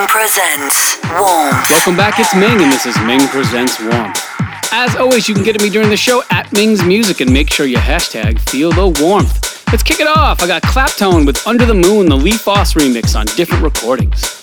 Ming presents Warmth. Welcome back, it's Ming, and this is Ming Presents Warmth. As always, you can get at me during the show at Ming's Music and make sure you hashtag feel the warmth. Let's kick it off. I got Claptone with Under the Moon, the Lee Foss remix on different recordings.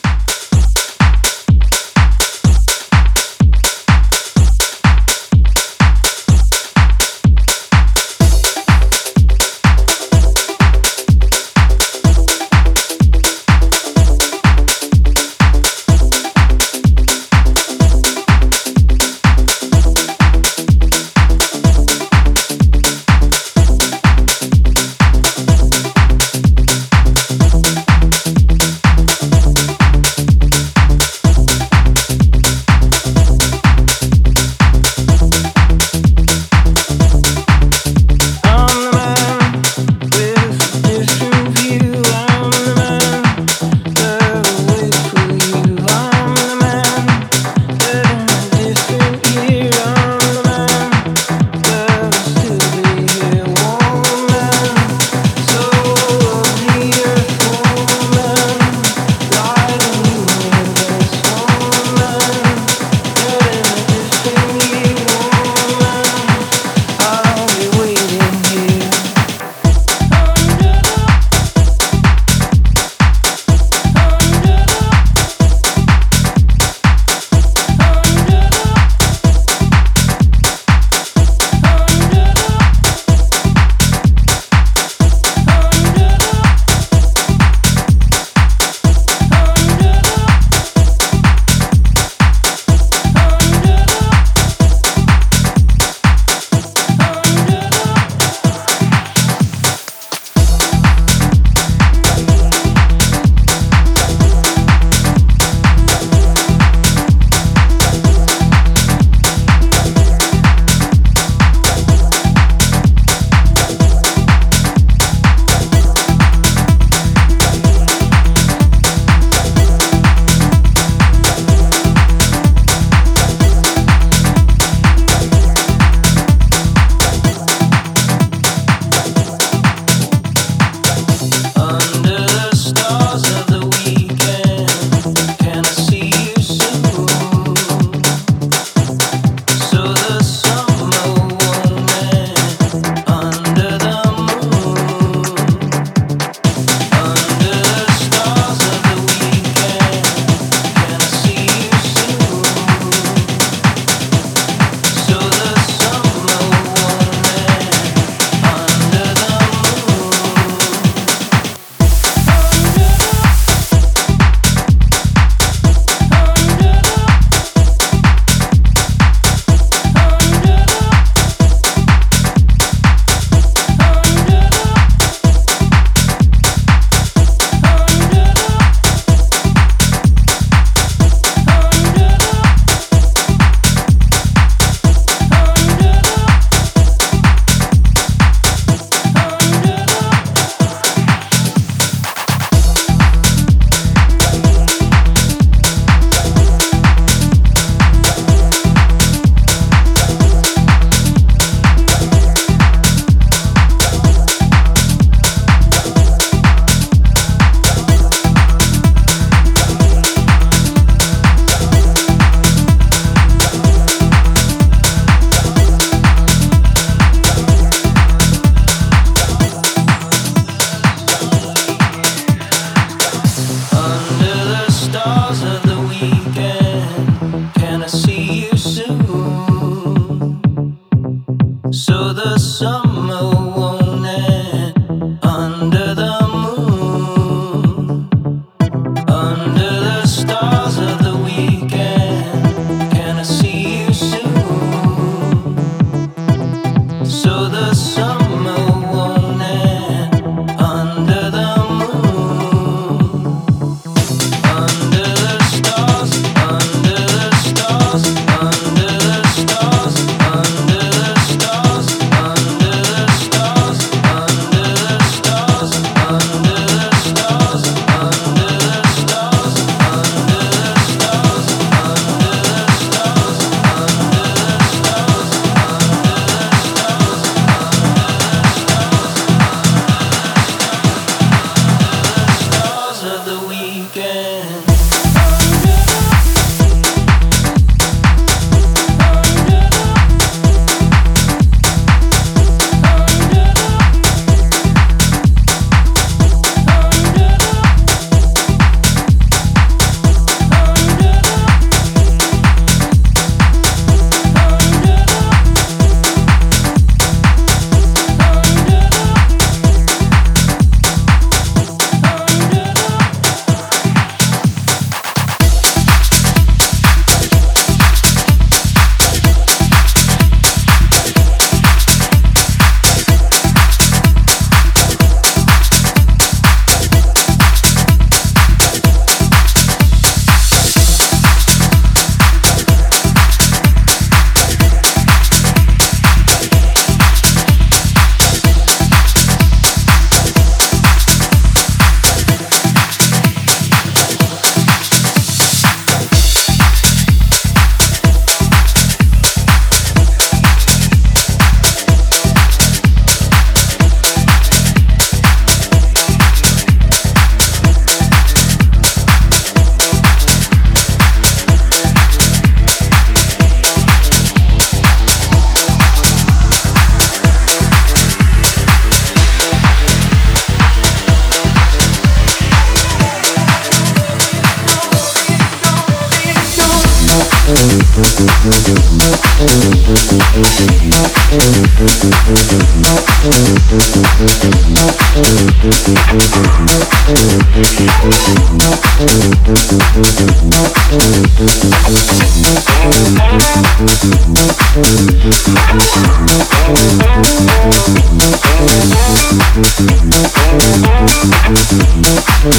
You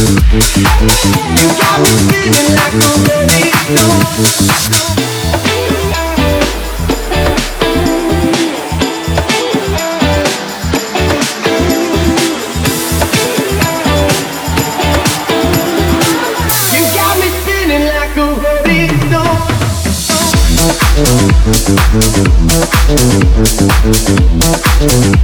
got me feeling like I'm ready to go.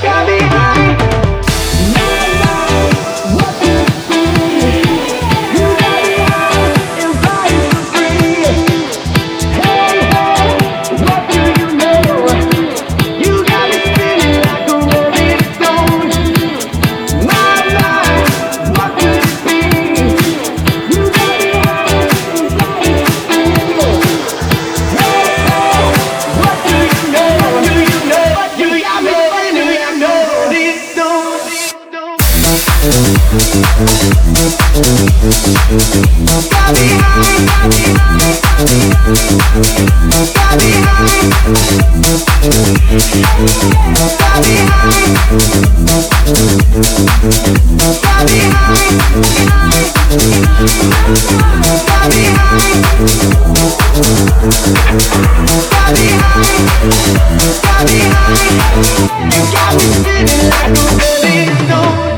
Gotta be high. Got me high, got me feeling like a million. No.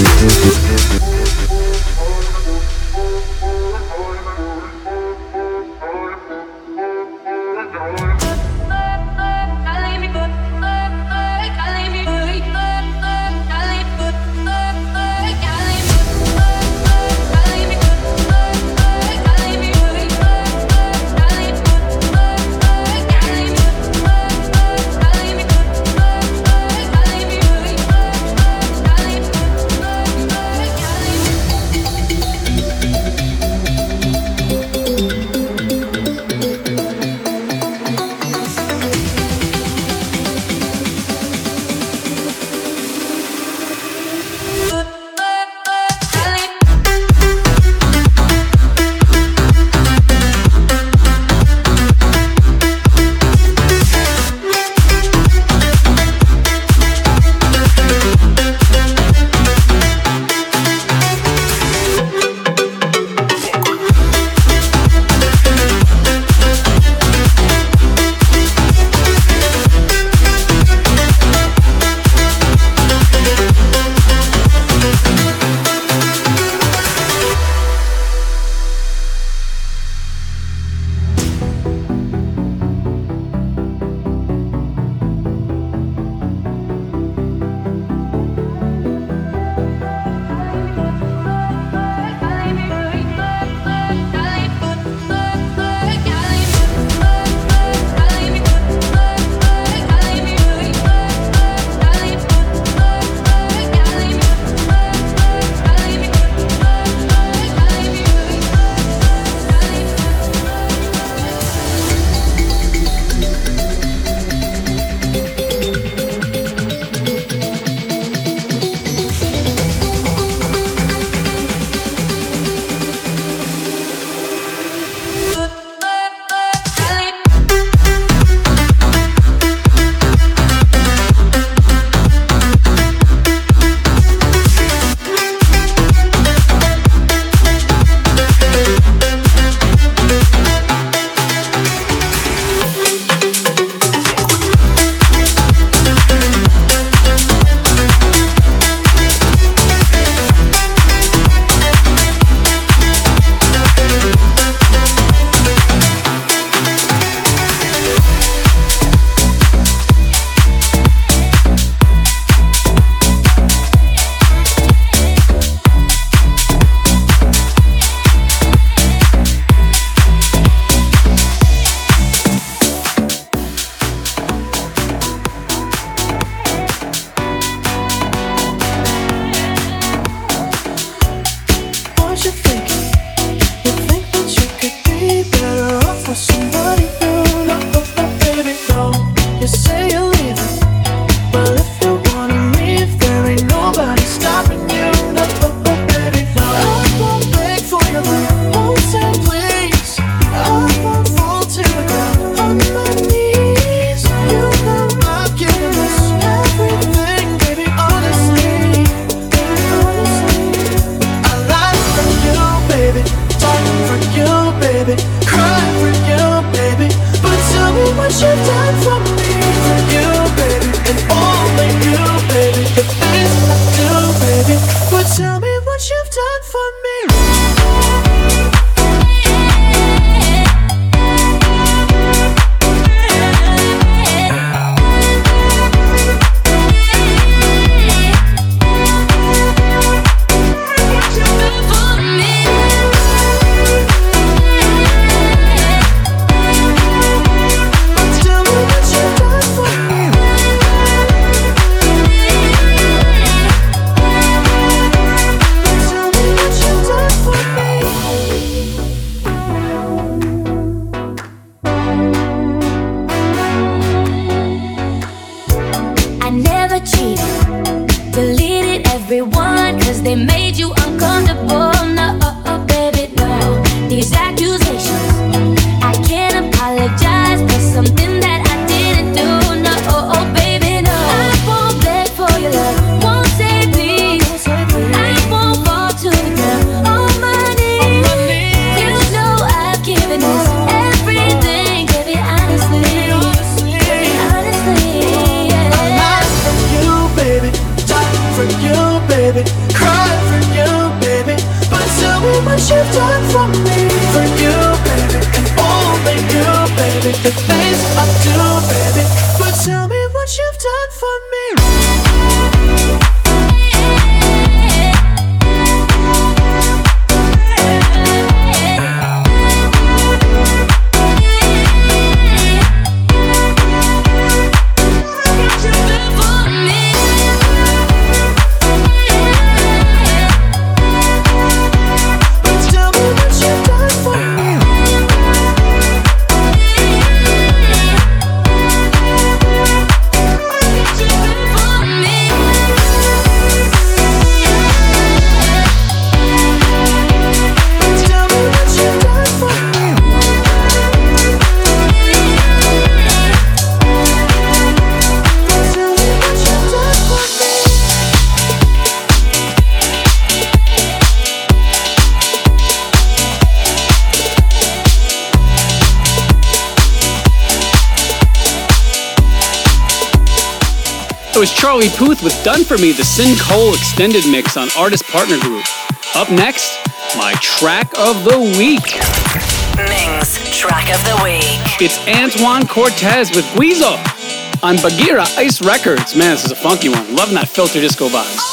Thank you. You say It was Charlie Puth with Done For Me, the Sin Cole extended mix on Artist Partner Group. Up next, my track of the week. Ming's track of the week. It's Antoine Cortez with Guizo on Bagheera Ice Records. Man, this is a funky one. Loving that filter disco vibe.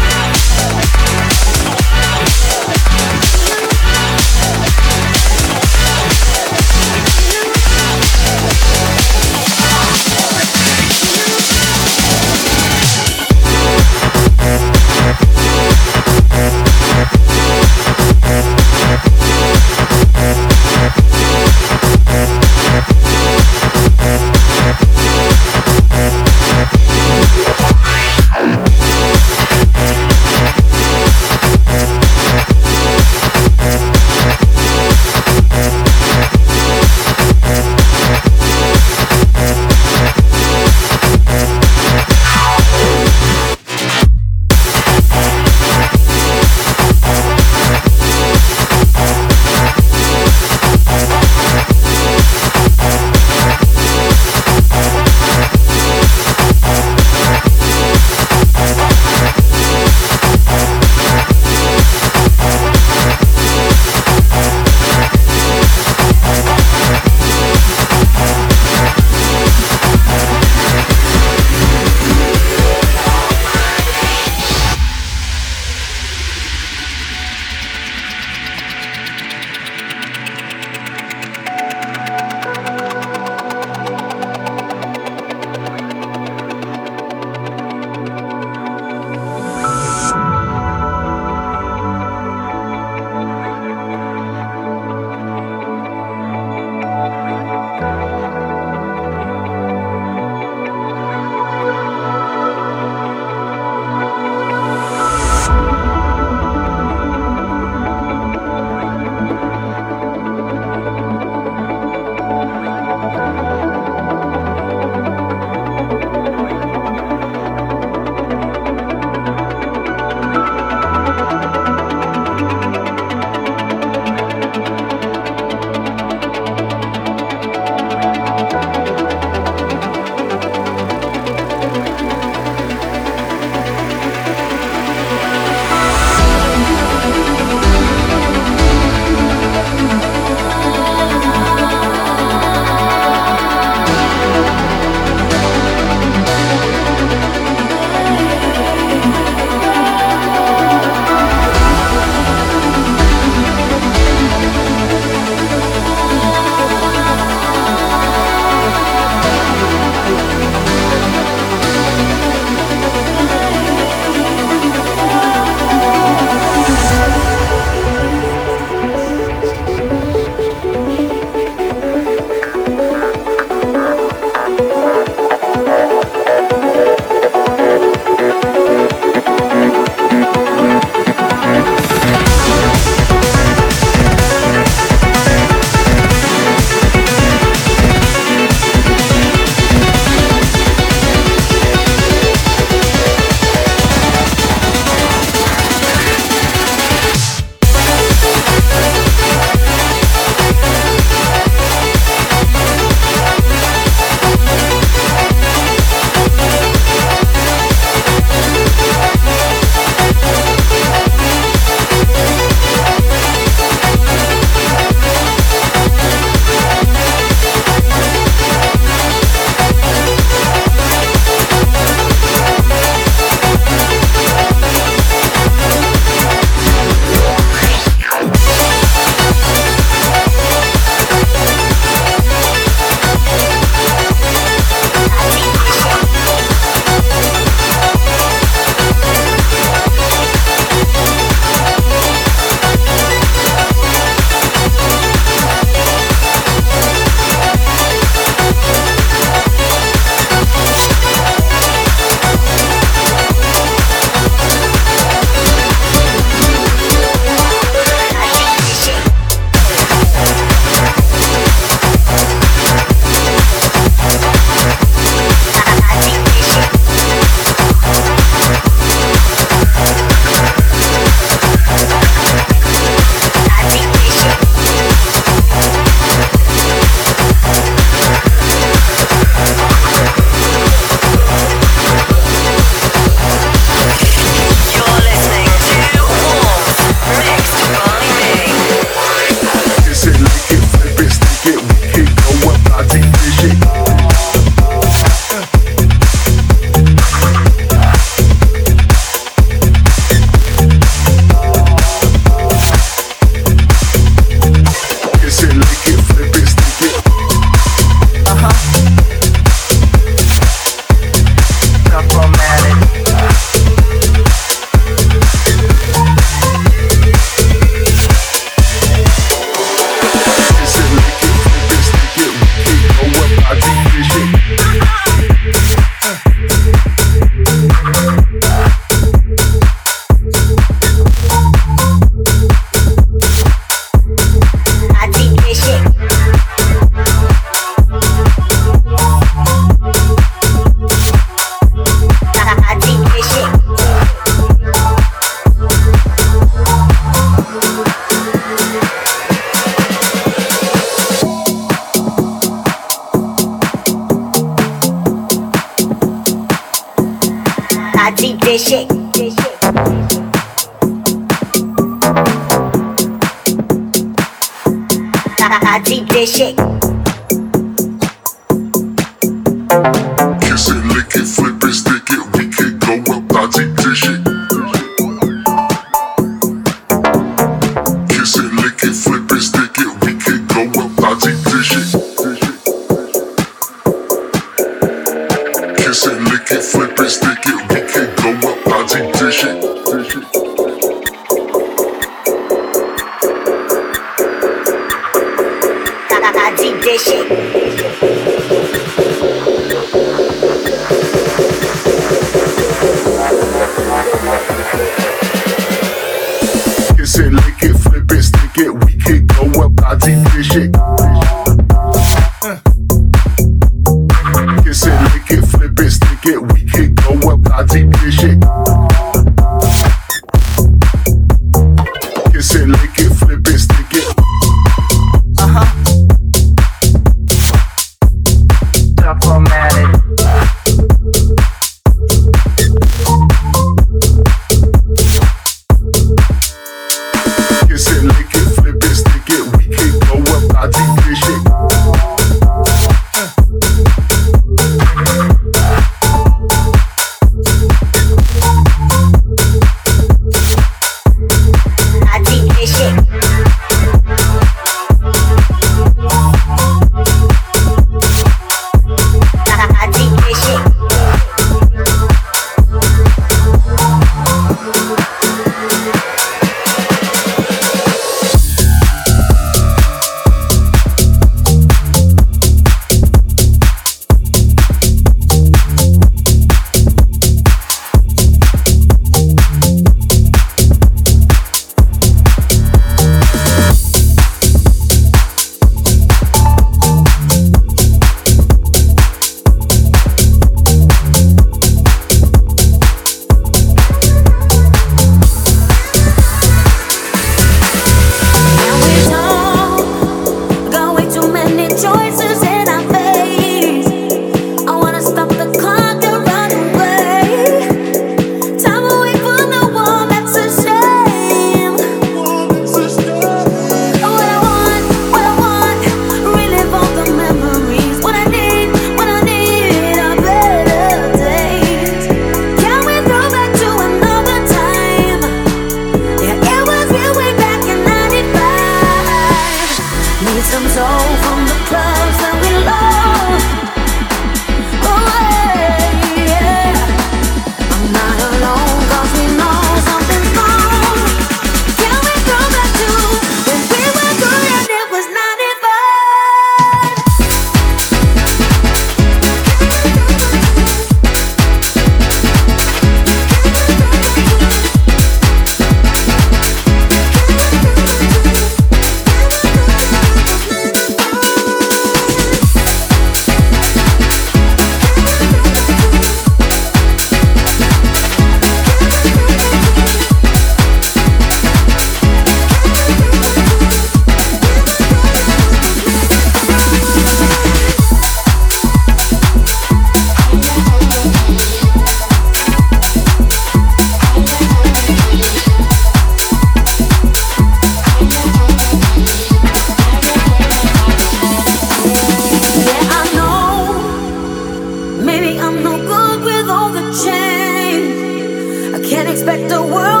The world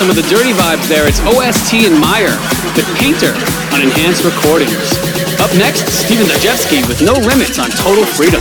some of the dirty vibes there. It's OST and Meyer, the painter on Enhanced Recordings. Up next, Stephen Dajewski with No Limits on Total Freedom.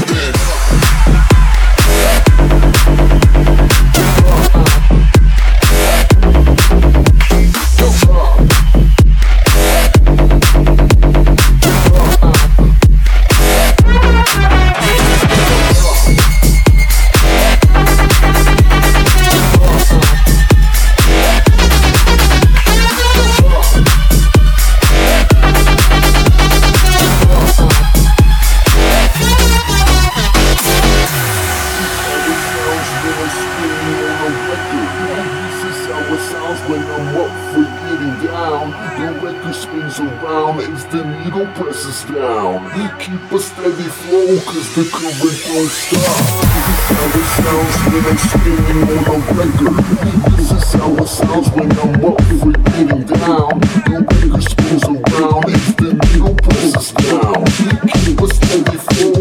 Keep a steady flow cause the current don't stop This is how it sounds when I'm spinning on a record. This is how it sounds when I'm up for getting down. The record spins around as the needle presses down. Keep a steady flow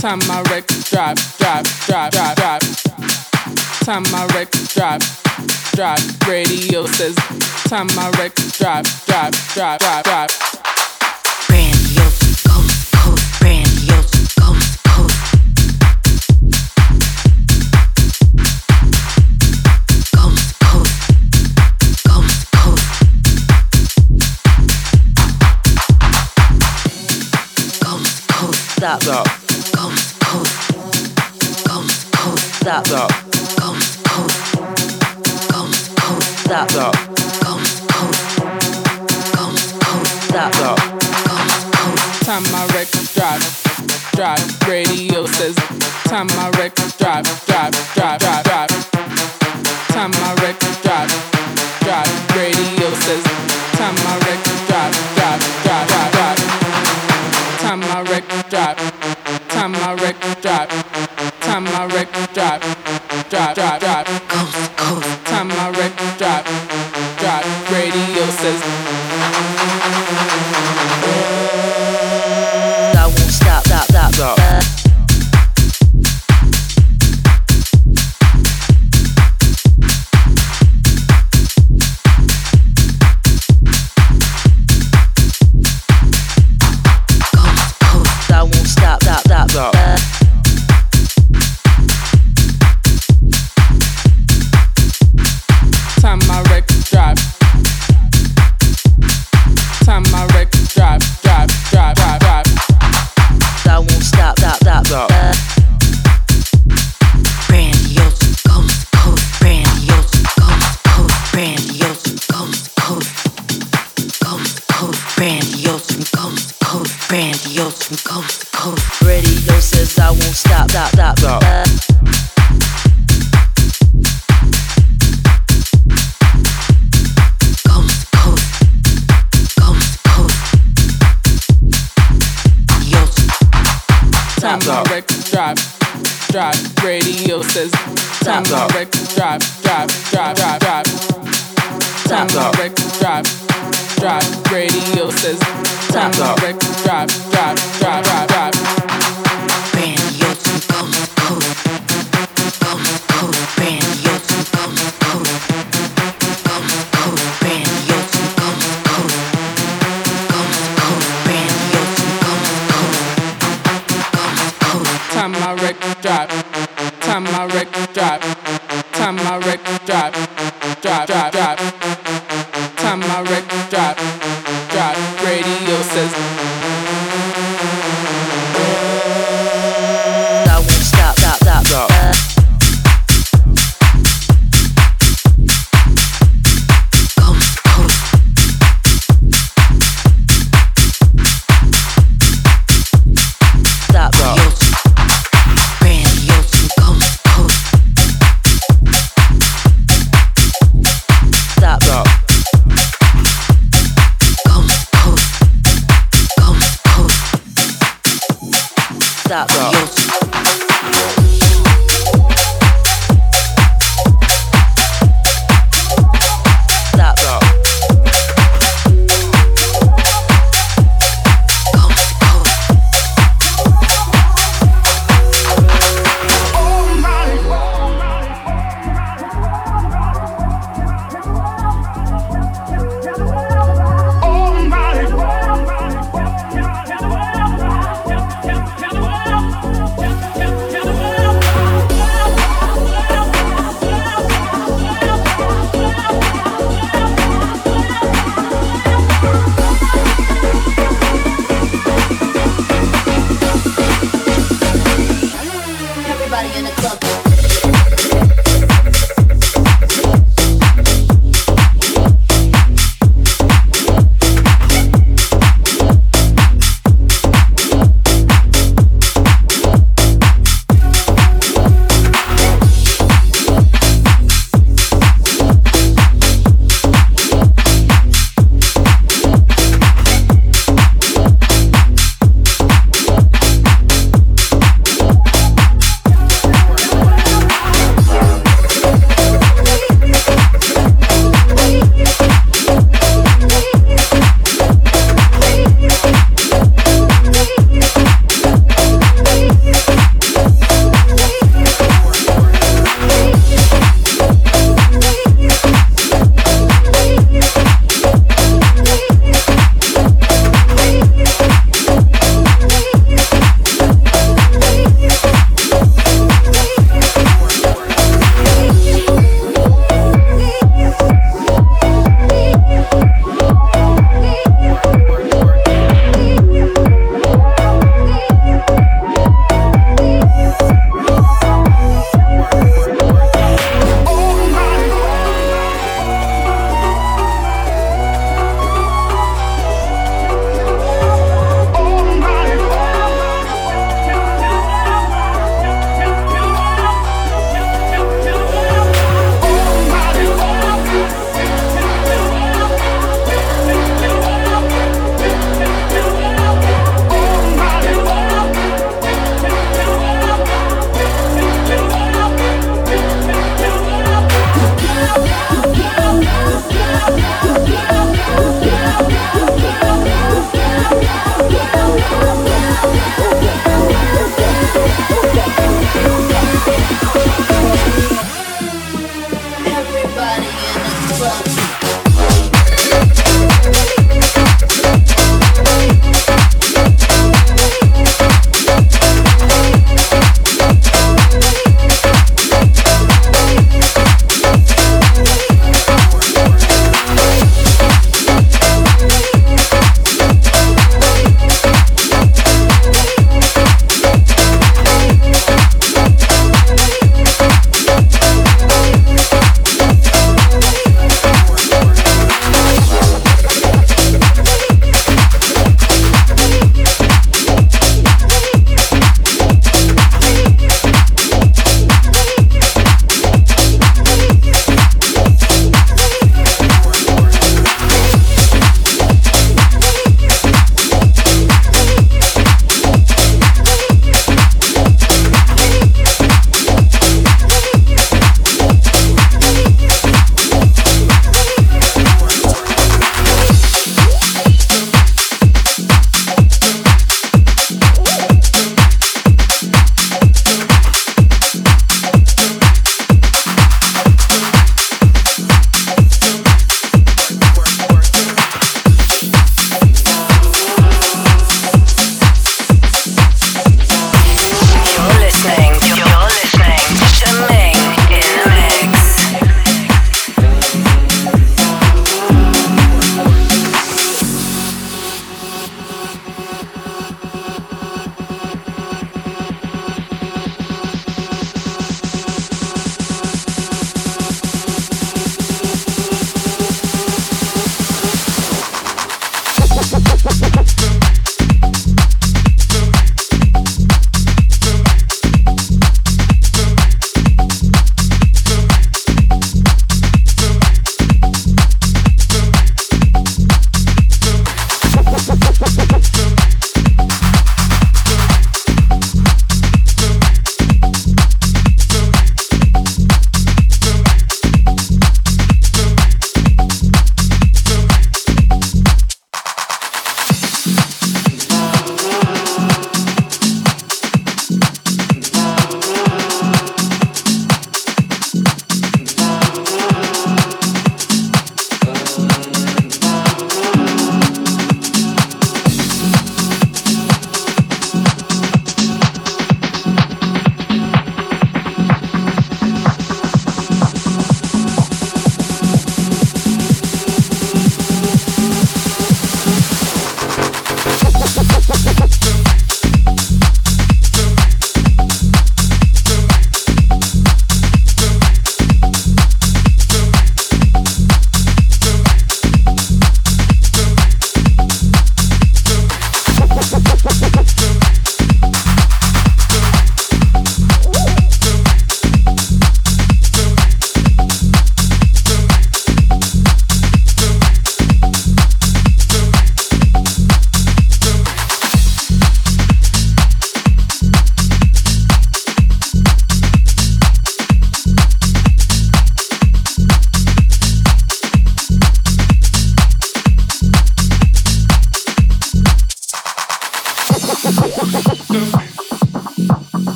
Time my wreck, drive, drive, drive, drive, drive. Time my wreck, drive, drive. Radio says, Time my wreck, drive, drive, drive, drive, drive. Grandiose coast, up. Comes cold. Comes cold up. Comes cold. Comes cold up. Comes cold. Time my records drive, drive. Radio says, time my records drive, drive, drive, drive, drive. Time my records drive, drive. Radio says, time my records drive, drive, drive, drive, drive. Time my records drive.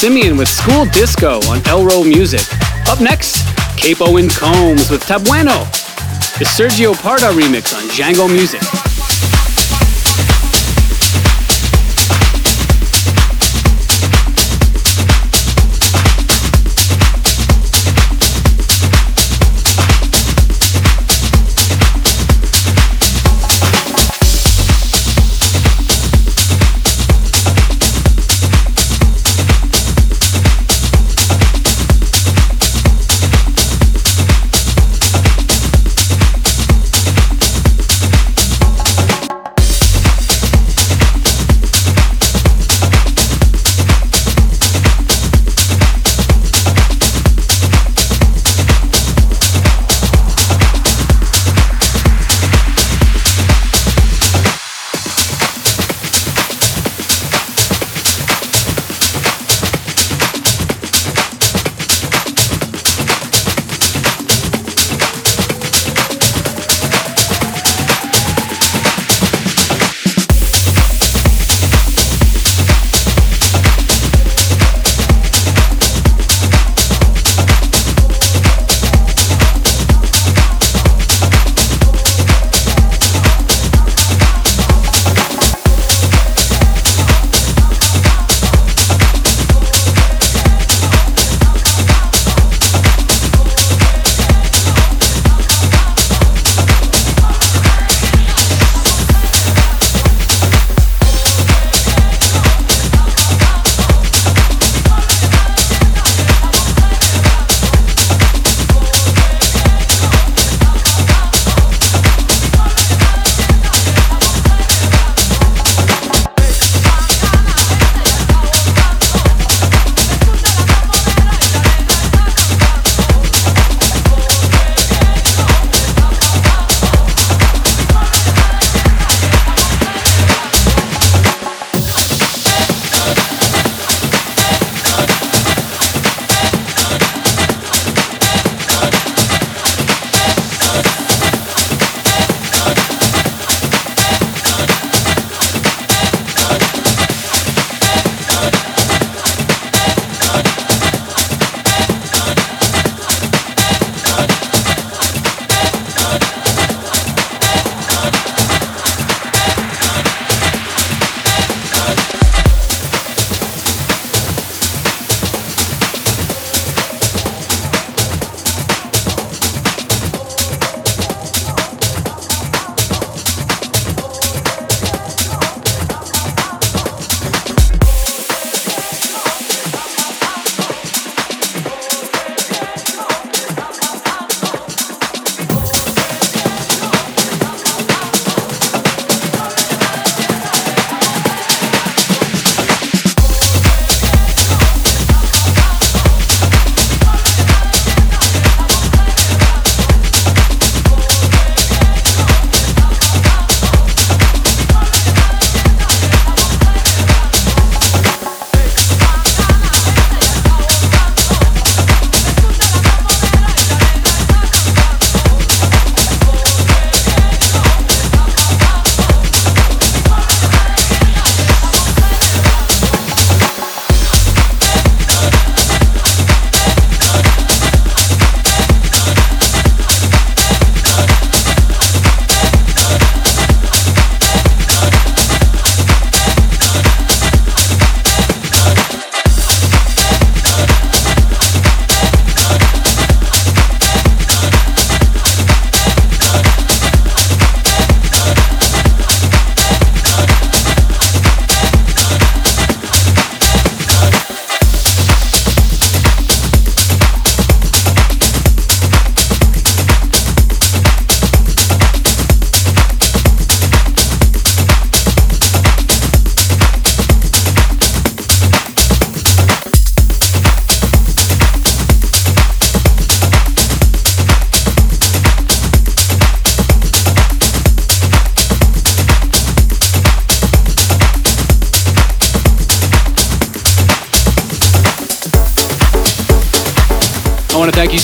Simeon with School Disco on Elro Music. Up next, Capo and Combs with Tabueno. The Sergio Parda remix on Django Music.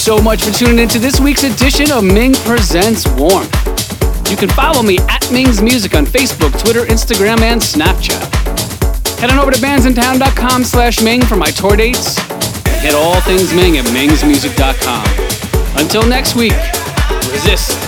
So much for tuning into this week's edition of Ming Presents Warm. You can follow me at Ming's Music on Facebook, Twitter, Instagram, and Snapchat. Head on over to bandsintown.com slash Ming for my tour dates. And hit all things Ming at mingsmusic.com. Until next week, resist.